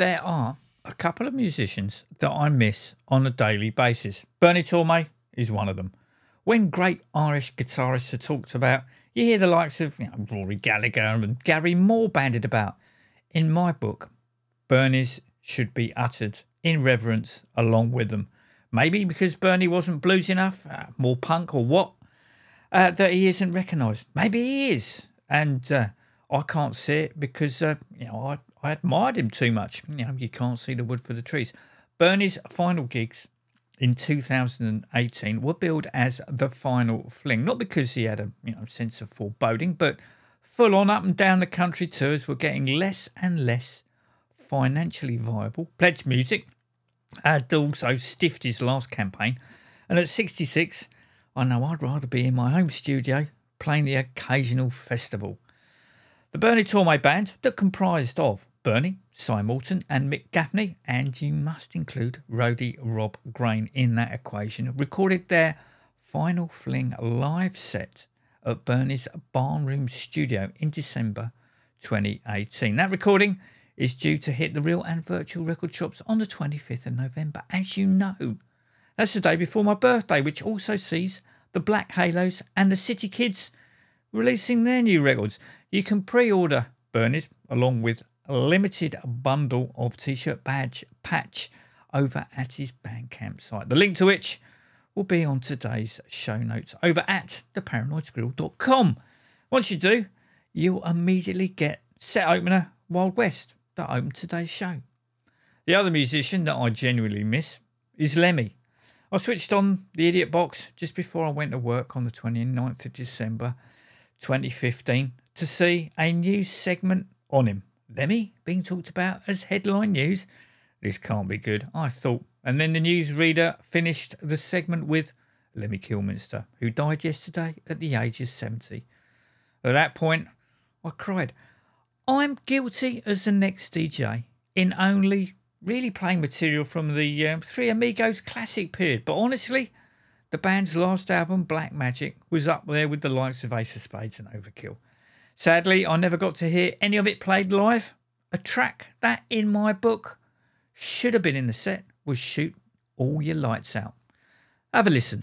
There are a couple of musicians that I miss on a daily basis. Bernie Tormé is one of them. When great Irish guitarists are talked about, you hear the likes of you know, Rory Gallagher and Gary Moore banded about. In my book, Bernie's should be uttered in reverence along with them. Maybe because Bernie wasn't blues enough, uh, more punk or what, uh, that he isn't recognised. Maybe he is, and uh, I can't see it because uh, you know I, I admired him too much. You know, you can't see the wood for the trees. Bernie's final gigs in 2018 were billed as the final fling, not because he had a you know sense of foreboding, but full on up and down the country tours were getting less and less financially viable. Pledge Music had also stiffed his last campaign, and at 66, I know I'd rather be in my home studio playing the occasional festival. The Bernie Tormé band that comprised of Bernie, Cy Morton, and Mick Gaffney, and you must include roadie Rob Grain in that equation, recorded their final fling live set at Bernie's Barnroom Studio in December 2018. That recording is due to hit the real and virtual record shops on the 25th of November. As you know, that's the day before my birthday, which also sees the Black Halos and the City Kids releasing their new records. You can pre order Bernie's along with limited bundle of t shirt badge patch over at his Bandcamp site. The link to which will be on today's show notes over at theparanoidsquirrel.com. Once you do, you'll immediately get set opener Wild West that opened today's show. The other musician that I genuinely miss is Lemmy. I switched on the Idiot Box just before I went to work on the 29th of December 2015 to see a new segment on him. Lemmy being talked about as headline news. This can't be good, I thought. And then the newsreader finished the segment with Lemmy Kilmister, who died yesterday at the age of 70. At that point, I cried. I'm guilty as the next DJ in only really playing material from the um, Three Amigos classic period, but honestly, the band's last album, Black Magic, was up there with the likes of Ace of Spades and Overkill. Sadly, I never got to hear any of it played live. A track that, in my book, should have been in the set was Shoot All Your Lights Out. Have a listen.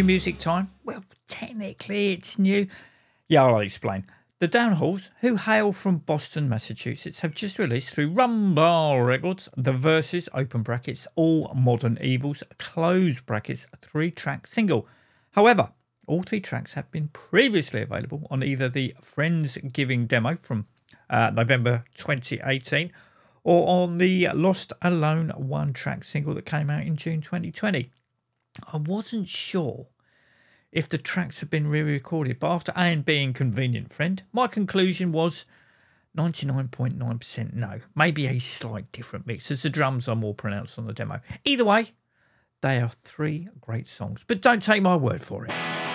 new music time? Well, technically it's new. Yeah, I'll explain. The Downhauls, who hail from Boston, Massachusetts, have just released through Rum Bar Records the Versus, open brackets, All Modern Evils, close brackets, three track single. However, all three tracks have been previously available on either the Friends Giving demo from uh, November 2018 or on the Lost Alone one track single that came out in June 2020. I wasn't sure if the tracks had been re recorded. But after A and B Inconvenient Friend, my conclusion was 99.9% no. Maybe a slight different mix, as the drums are more pronounced on the demo. Either way, they are three great songs, but don't take my word for it.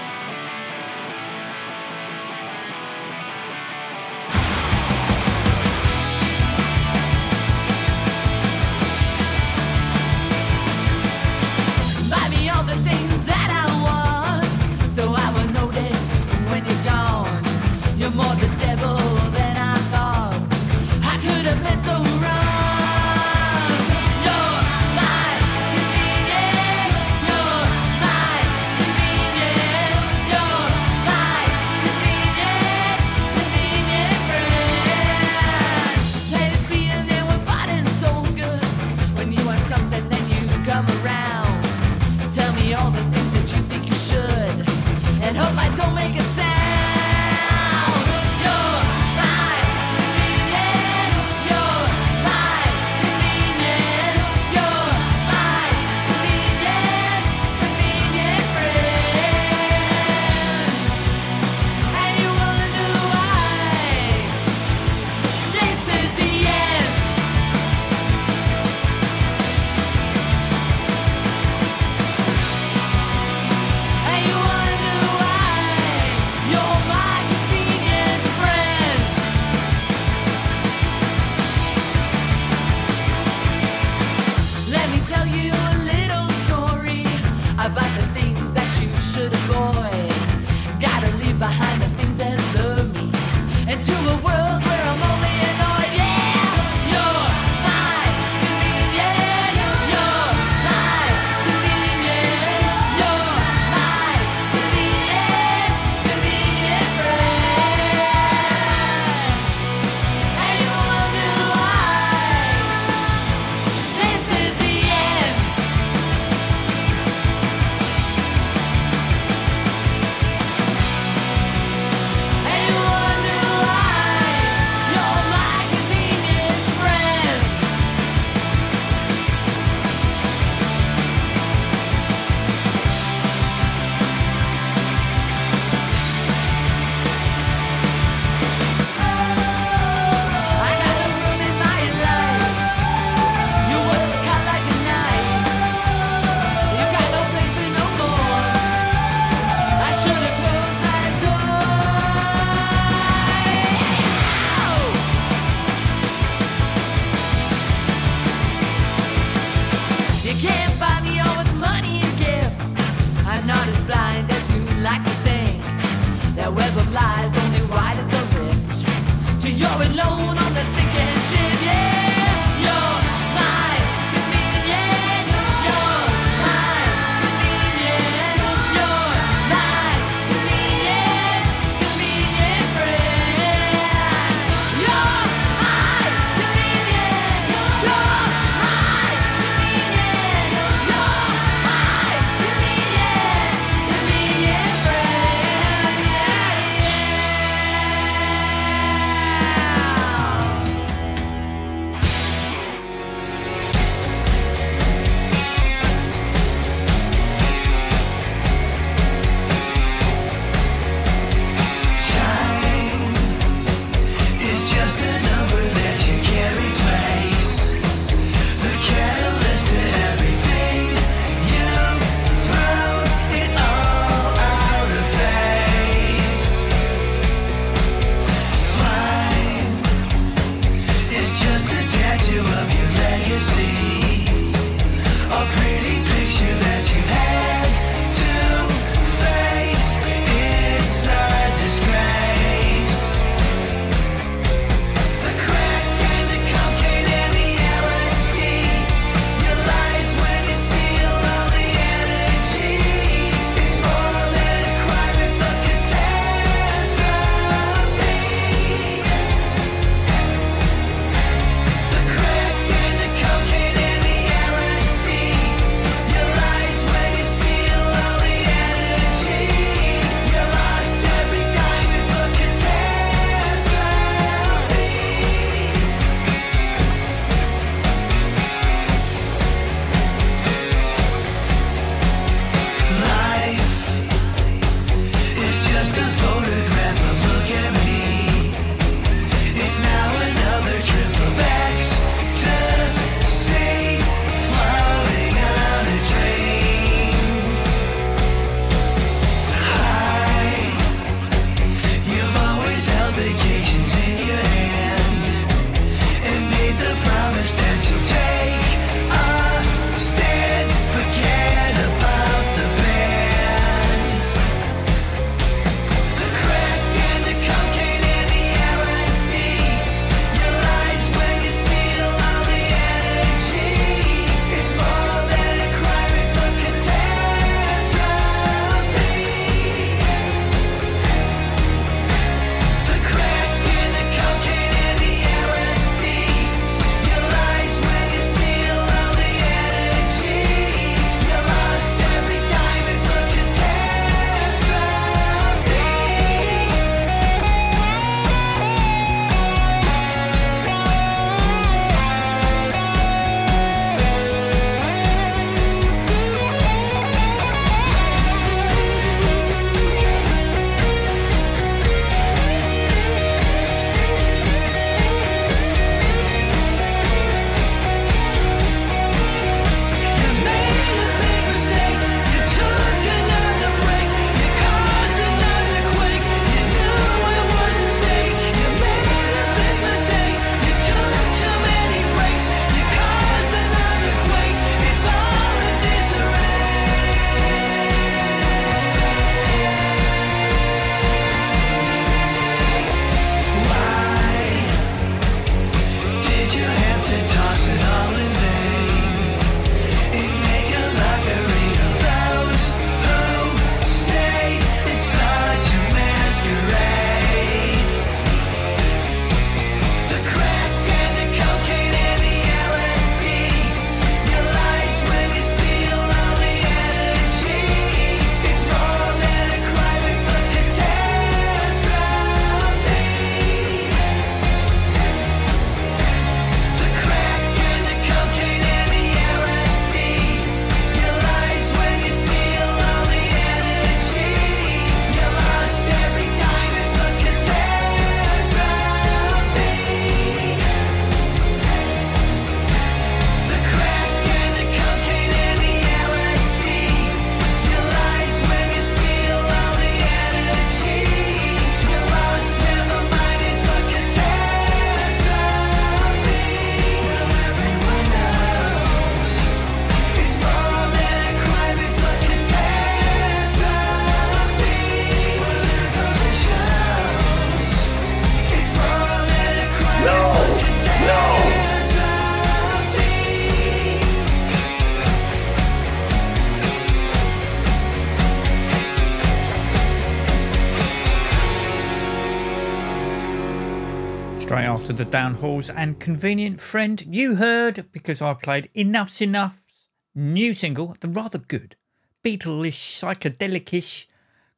The downhauls and convenient friend you heard because I played Enuff Z'Nuff's new single, the rather good, Beatle-ish, psychedelic-ish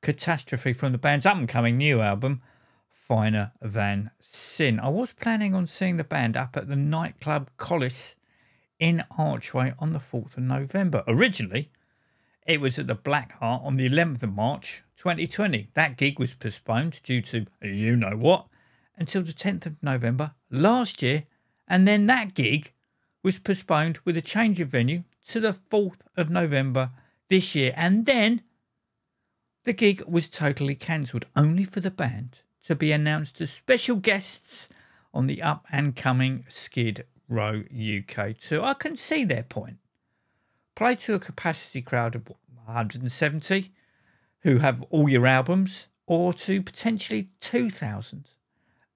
catastrophe from the band's up and coming new album, Finer Than Sin. I was planning on seeing the band up at the nightclub Collis in Archway on the 4th of November. Originally, it was at the Black Heart on the 11th of March 2020. That gig was postponed due to you know what until the 10th of November last year, and then that gig was postponed with a change of venue to the 4th of November this year, and then the gig was totally cancelled, only for the band to be announced as special guests on the up and coming Skid Row UK tour. I can see their point. Play to a capacity crowd of what, 170 who have all your albums, or to potentially 2,000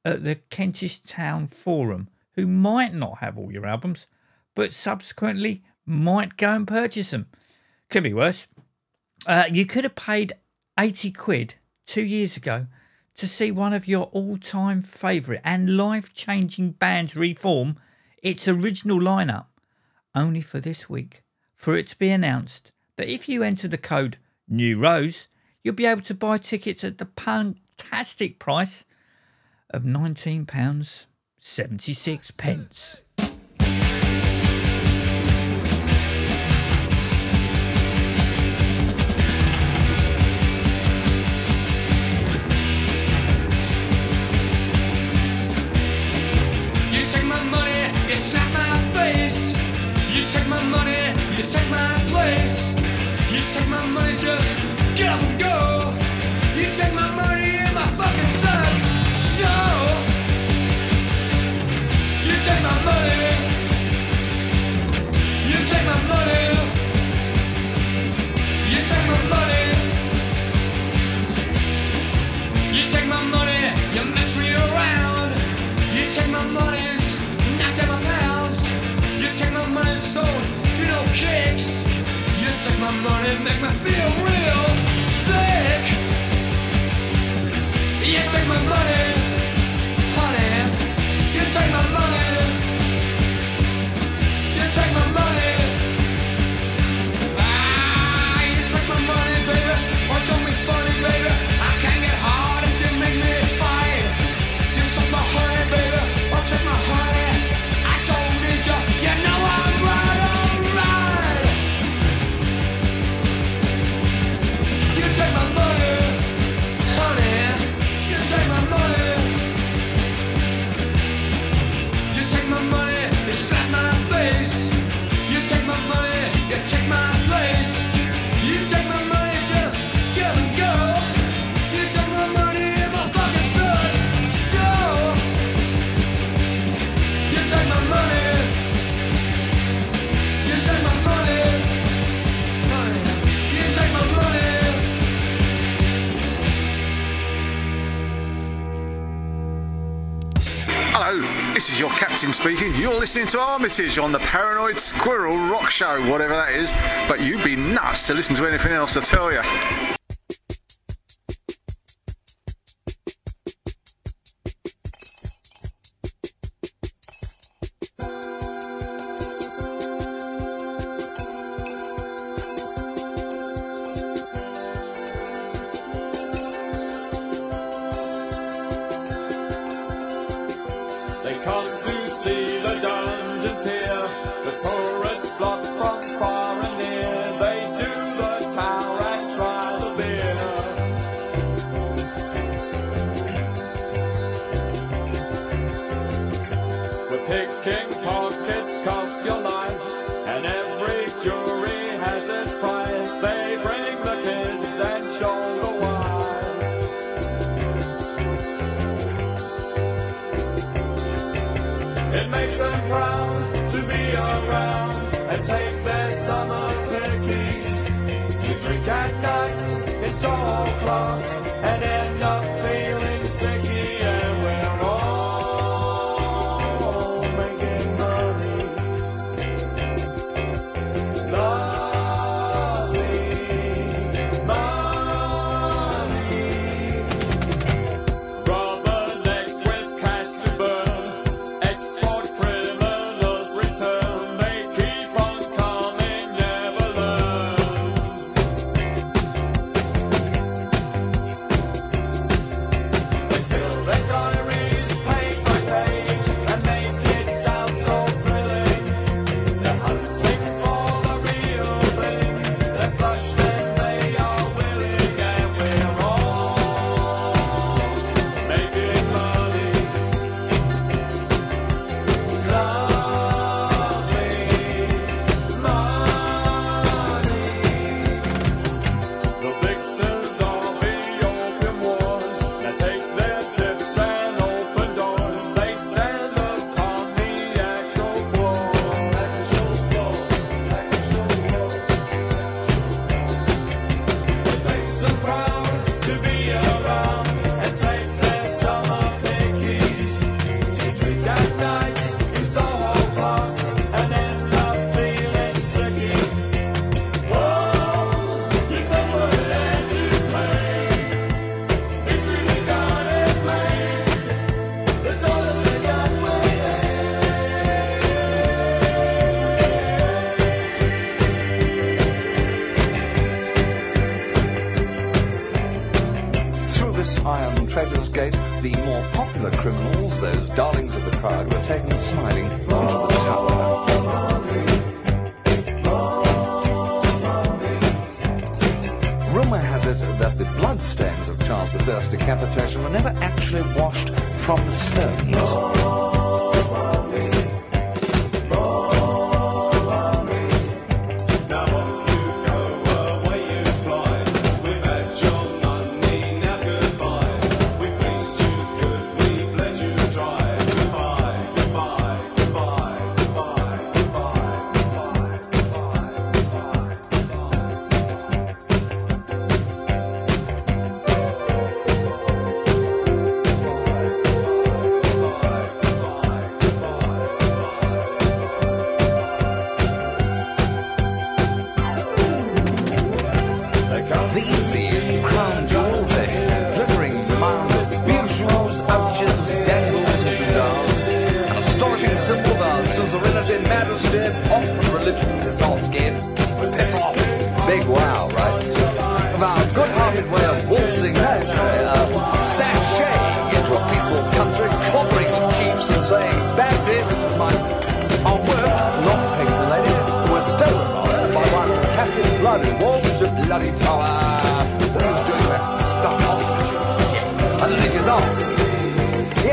at the Kentish Town Forum who might not have all your albums, but subsequently might go and purchase them. Could be worse. Uh, you could have paid 80 quid two years ago to see one of your all time favourite and life changing bands reform its original lineup, only for this week for it to be announced that if you enter the code New Rose, you'll be able to buy tickets at the fantastic price of £19.76. pence. Hello, this is your captain speaking. You're listening to Armitage on the Paranoid Squirrel Rock Show, whatever that is. But you'd be nuts to listen to anything else, I tell you.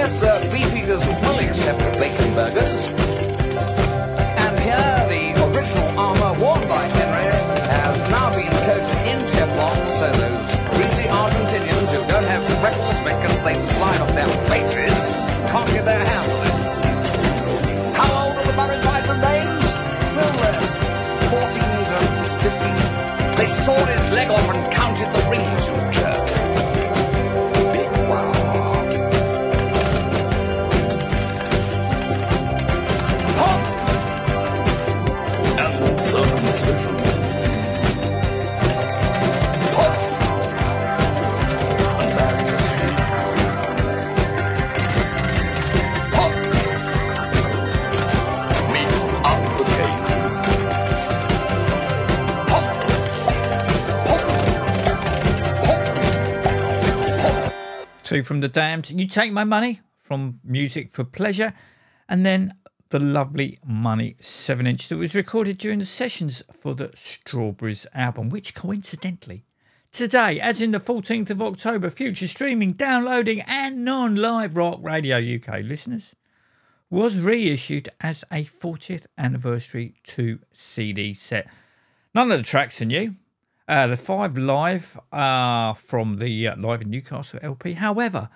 Uh, beef eaters will accept bacon burgers. And here, the original armor worn by Henry has now been coated in Teflon, so those greasy Argentinians who don't have freckles because they slide off their faces can't get their hands on it. How old are the mummified remains? Well, uh, 14 to 15. They sawed his leg off and counted the rings, Two from the Damned. You take my money from Music for Pleasure, and then the lovely Money 7 inch that was recorded during the sessions for the Strawberries album, which coincidentally, today, as in the 14th of October, future streaming, downloading, and non live Rock Radio UK listeners, was reissued as a 40th anniversary 2 CD set. None of the tracks are new. Uh, the five live are from the uh, Live in Newcastle LP. However,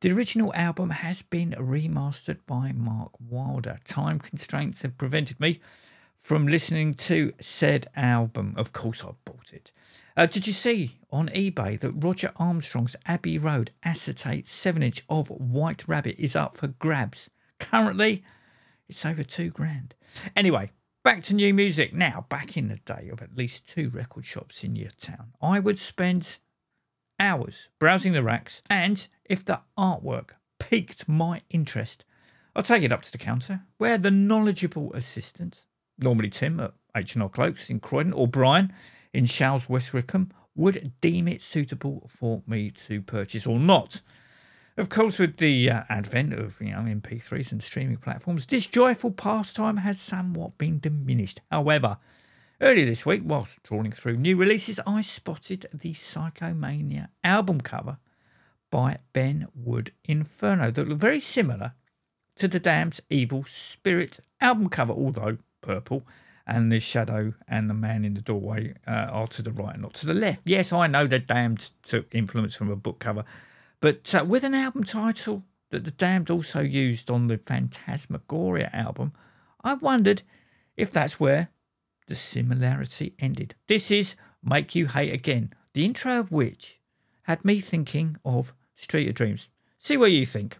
the original album has been remastered by Mark Wilder. Time constraints have prevented me from listening to said album. Of course, I bought it. Uh, did you see on eBay that Roger Armstrong's Abbey Road acetate 7 inch of White Rabbit is up for grabs? Currently, it's over two grand. Anyway, back to new music. Now, back in the day of at least two record shops in your town, I would spend hours browsing the racks, and if the artwork piqued my interest, I'd take it up to the counter where the knowledgeable assistant, normally Tim at H&R Clokes in Croydon or Brian in Shaw's West Wickham, would deem it suitable for me to purchase or not. Of course, with the uh, advent of you know MP3s and streaming platforms, this joyful pastime has somewhat been diminished. However, earlier this week, whilst trawling through new releases, I spotted the Psychomania album cover by Ben Wood Inferno that looked very similar to the Damned's Evil Spirit album cover, although purple, and the shadow and the man in the doorway uh, are to the right, not to the left. Yes, I know the Damned took influence from a book cover, but uh, with an album title that the Damned also used on the Phantasmagoria album, I wondered if that's where the similarity ended. This is Make You Hate Again, the intro of which had me thinking of Street of Dreams. See what you think.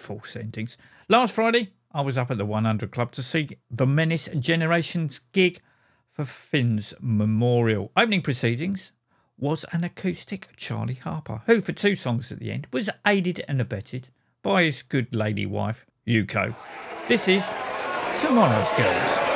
False endings. Last Friday, I was up at the 100 Club to see the Menace Generations gig for Finn's memorial. Opening proceedings was an acoustic Charlie Harper, who, for two songs at the end, was aided and abetted by his good lady wife, Yuko. This is Tomorrow's Girls.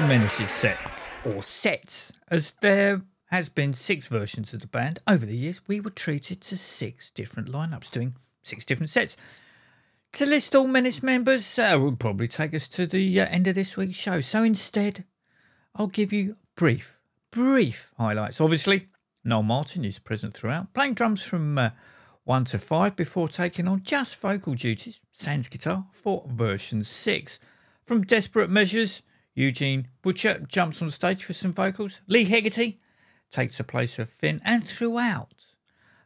Quantum Menace's set, or sets, as there has been six versions of the band over the years, we were treated to six different lineups, doing six different sets. To list all Menace members uh, would probably take us to the uh, end of this week's show. So instead, I'll give you brief, brief highlights. Obviously, Noel Martin is present throughout, playing drums from uh, one to five before taking on just vocal duties, sans guitar, for version six. From Desperate Measures, Eugene Butcher jumps on stage for some vocals. Lee Hegarty takes the place of Finn, and throughout,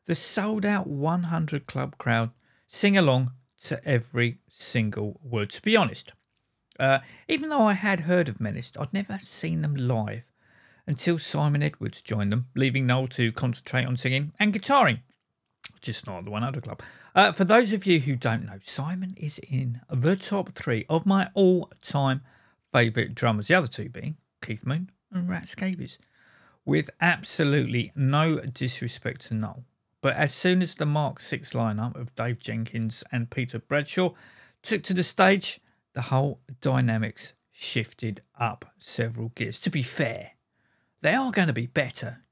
the sold out 100 Club crowd sing along to every single word. To be honest, uh, even though I had heard of Menace, I'd never seen them live until Simon Edwards joined them, leaving Noel to concentrate on singing and guitaring. Just not the 100 Club. Uh, for those of you who don't know, Simon is in the top three of my all time favourite drummers, the other two being Keith Moon and Rat Scabies, with absolutely no disrespect to Noel. But as soon as the Mark 6 lineup of Dave Jenkins and Peter Bradshaw took to the stage, the whole dynamics shifted up several gears. To be fair, they are going to be better,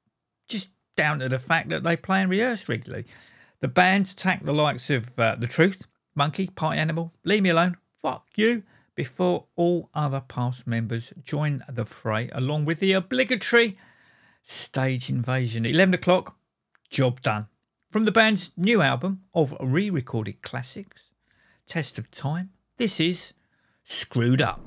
just down to the fact that they play and rehearse regularly. The band attacked the likes of uh, The Truth, Monkey, Party Animal, Leave Me Alone, Fuck You, before all other past members join the fray, along with the obligatory stage invasion. 11 o'clock, job done. From the band's new album of re recorded classics, Test of Time, this is Screwed Up.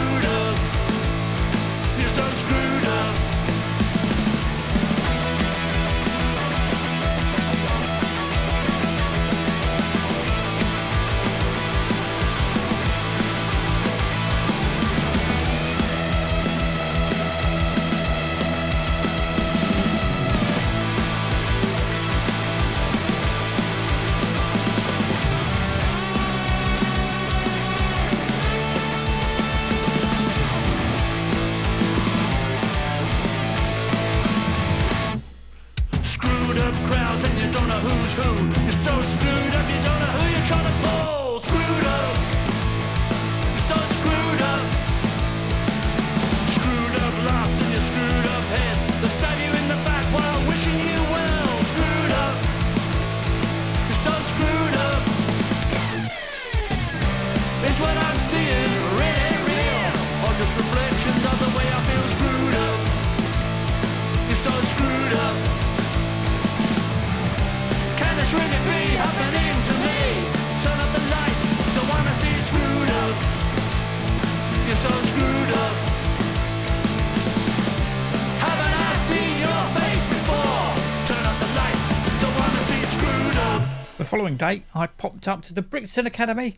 I popped up to the Brixton Academy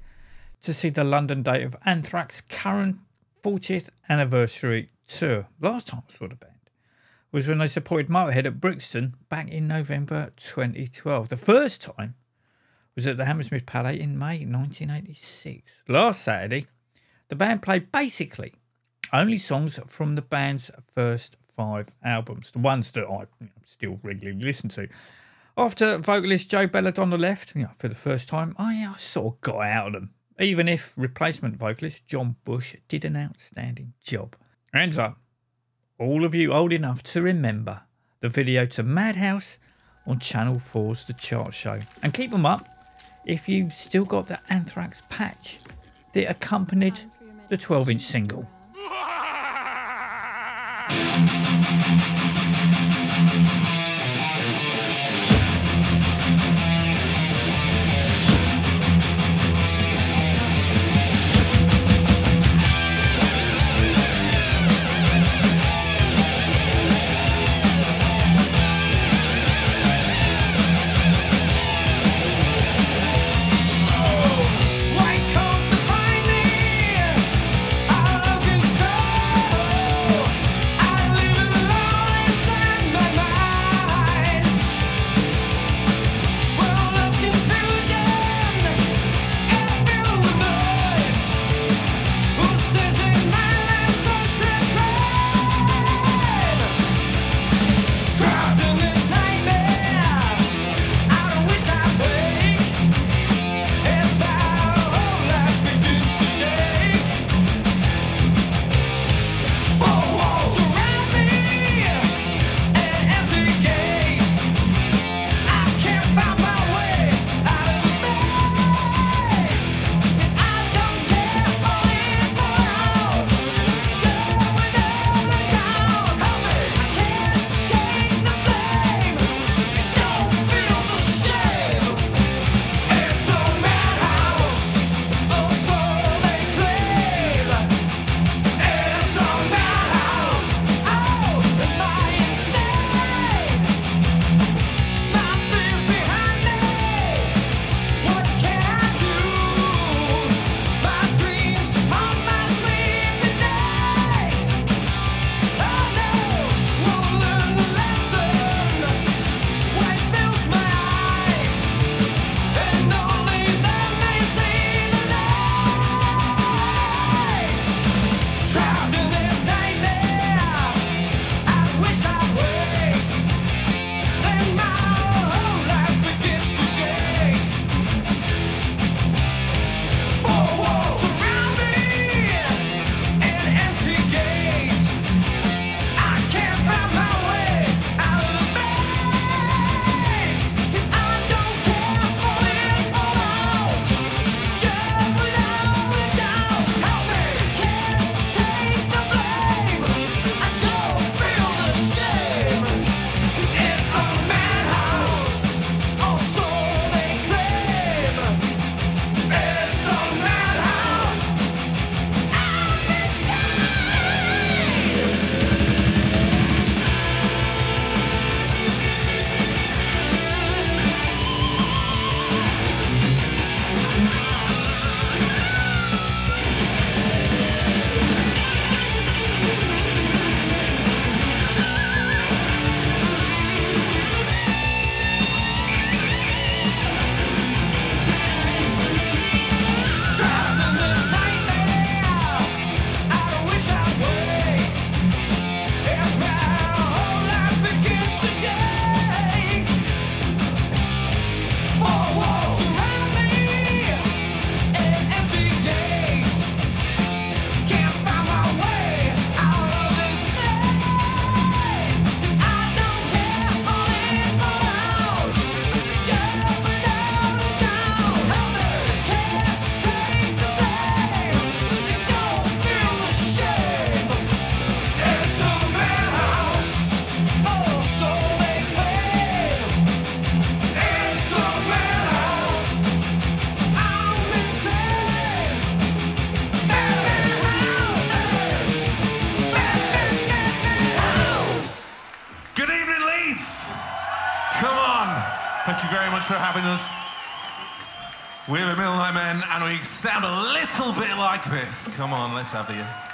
to see the London date of Anthrax's current 40th anniversary tour. Last time I saw the band was when they supported Motorhead at Brixton back in November 2012. The first time was at the Hammersmith Palais in May 1986. Last Saturday, the band played basically only songs from the band's first five albums, the ones that I still regularly listen to. After vocalist Joe Belladonna left, you know, for the first time, I, I sort of got out of them, even if replacement vocalist John Bush did an outstanding job. Hands up, all of you old enough to remember the video to Madhouse on Channel 4's The Chart Show. And keep them up if you've still got the anthrax patch that accompanied the 12 inch single. much for having us. We're the Middlenight Men, and we sound a little bit like this. Come on, let's have you.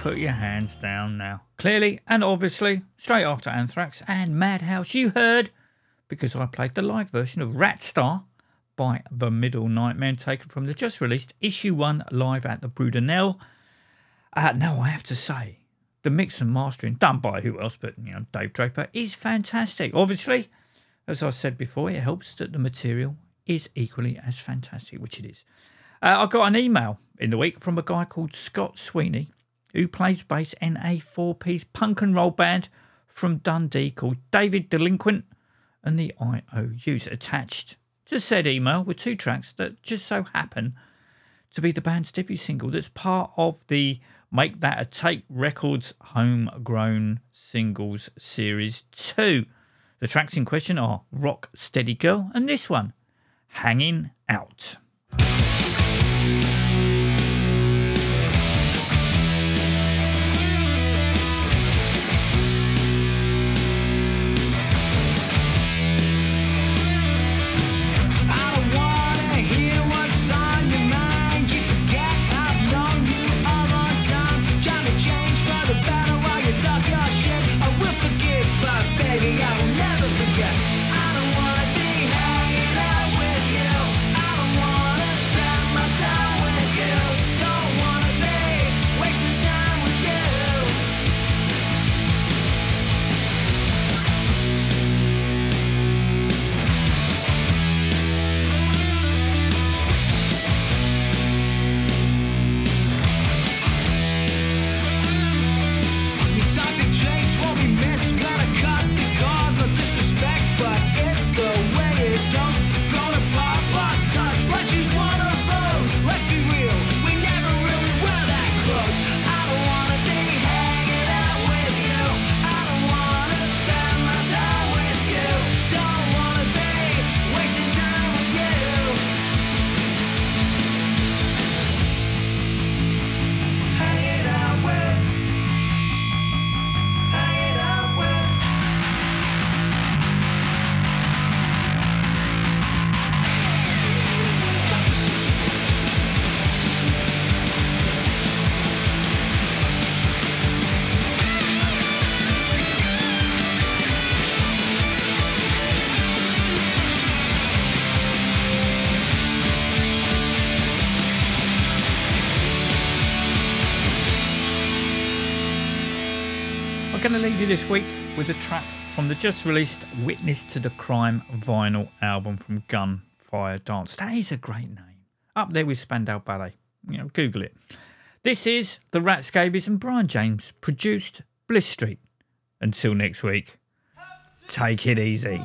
put your hands down now. Clearly and obviously, straight after Anthrax and Madhouse, you heard because I played the live version of Rat Star by The Middlenight Men, taken from the just released Issue 1 live at the Brudenell. Uh, now, I have to say, the mix and mastering done by who else but you know Dave Draper is fantastic. Obviously, as I said before, it helps that the material is equally as fantastic, which it is. Uh, I got an email in the week from a guy called Scott Sweeney, who plays bass in a four piece punk and roll band from Dundee called David Delinquent and the IOUs attached to said email were two tracks that just so happen to be the band's debut single that's part of the Make That a Take Records Homegrown Singles Series 2. The tracks in question are Rock Steady Girl and this one, Hanging Out. Going to leave you this week with a track from the just released Witness to the Crime vinyl album from Gunfire Dance. That is a great name. Up there with Spandau Ballet. You know, Google it. This is the Rat Scabies and Brian James produced Bliss Street. Until next week, take it easy.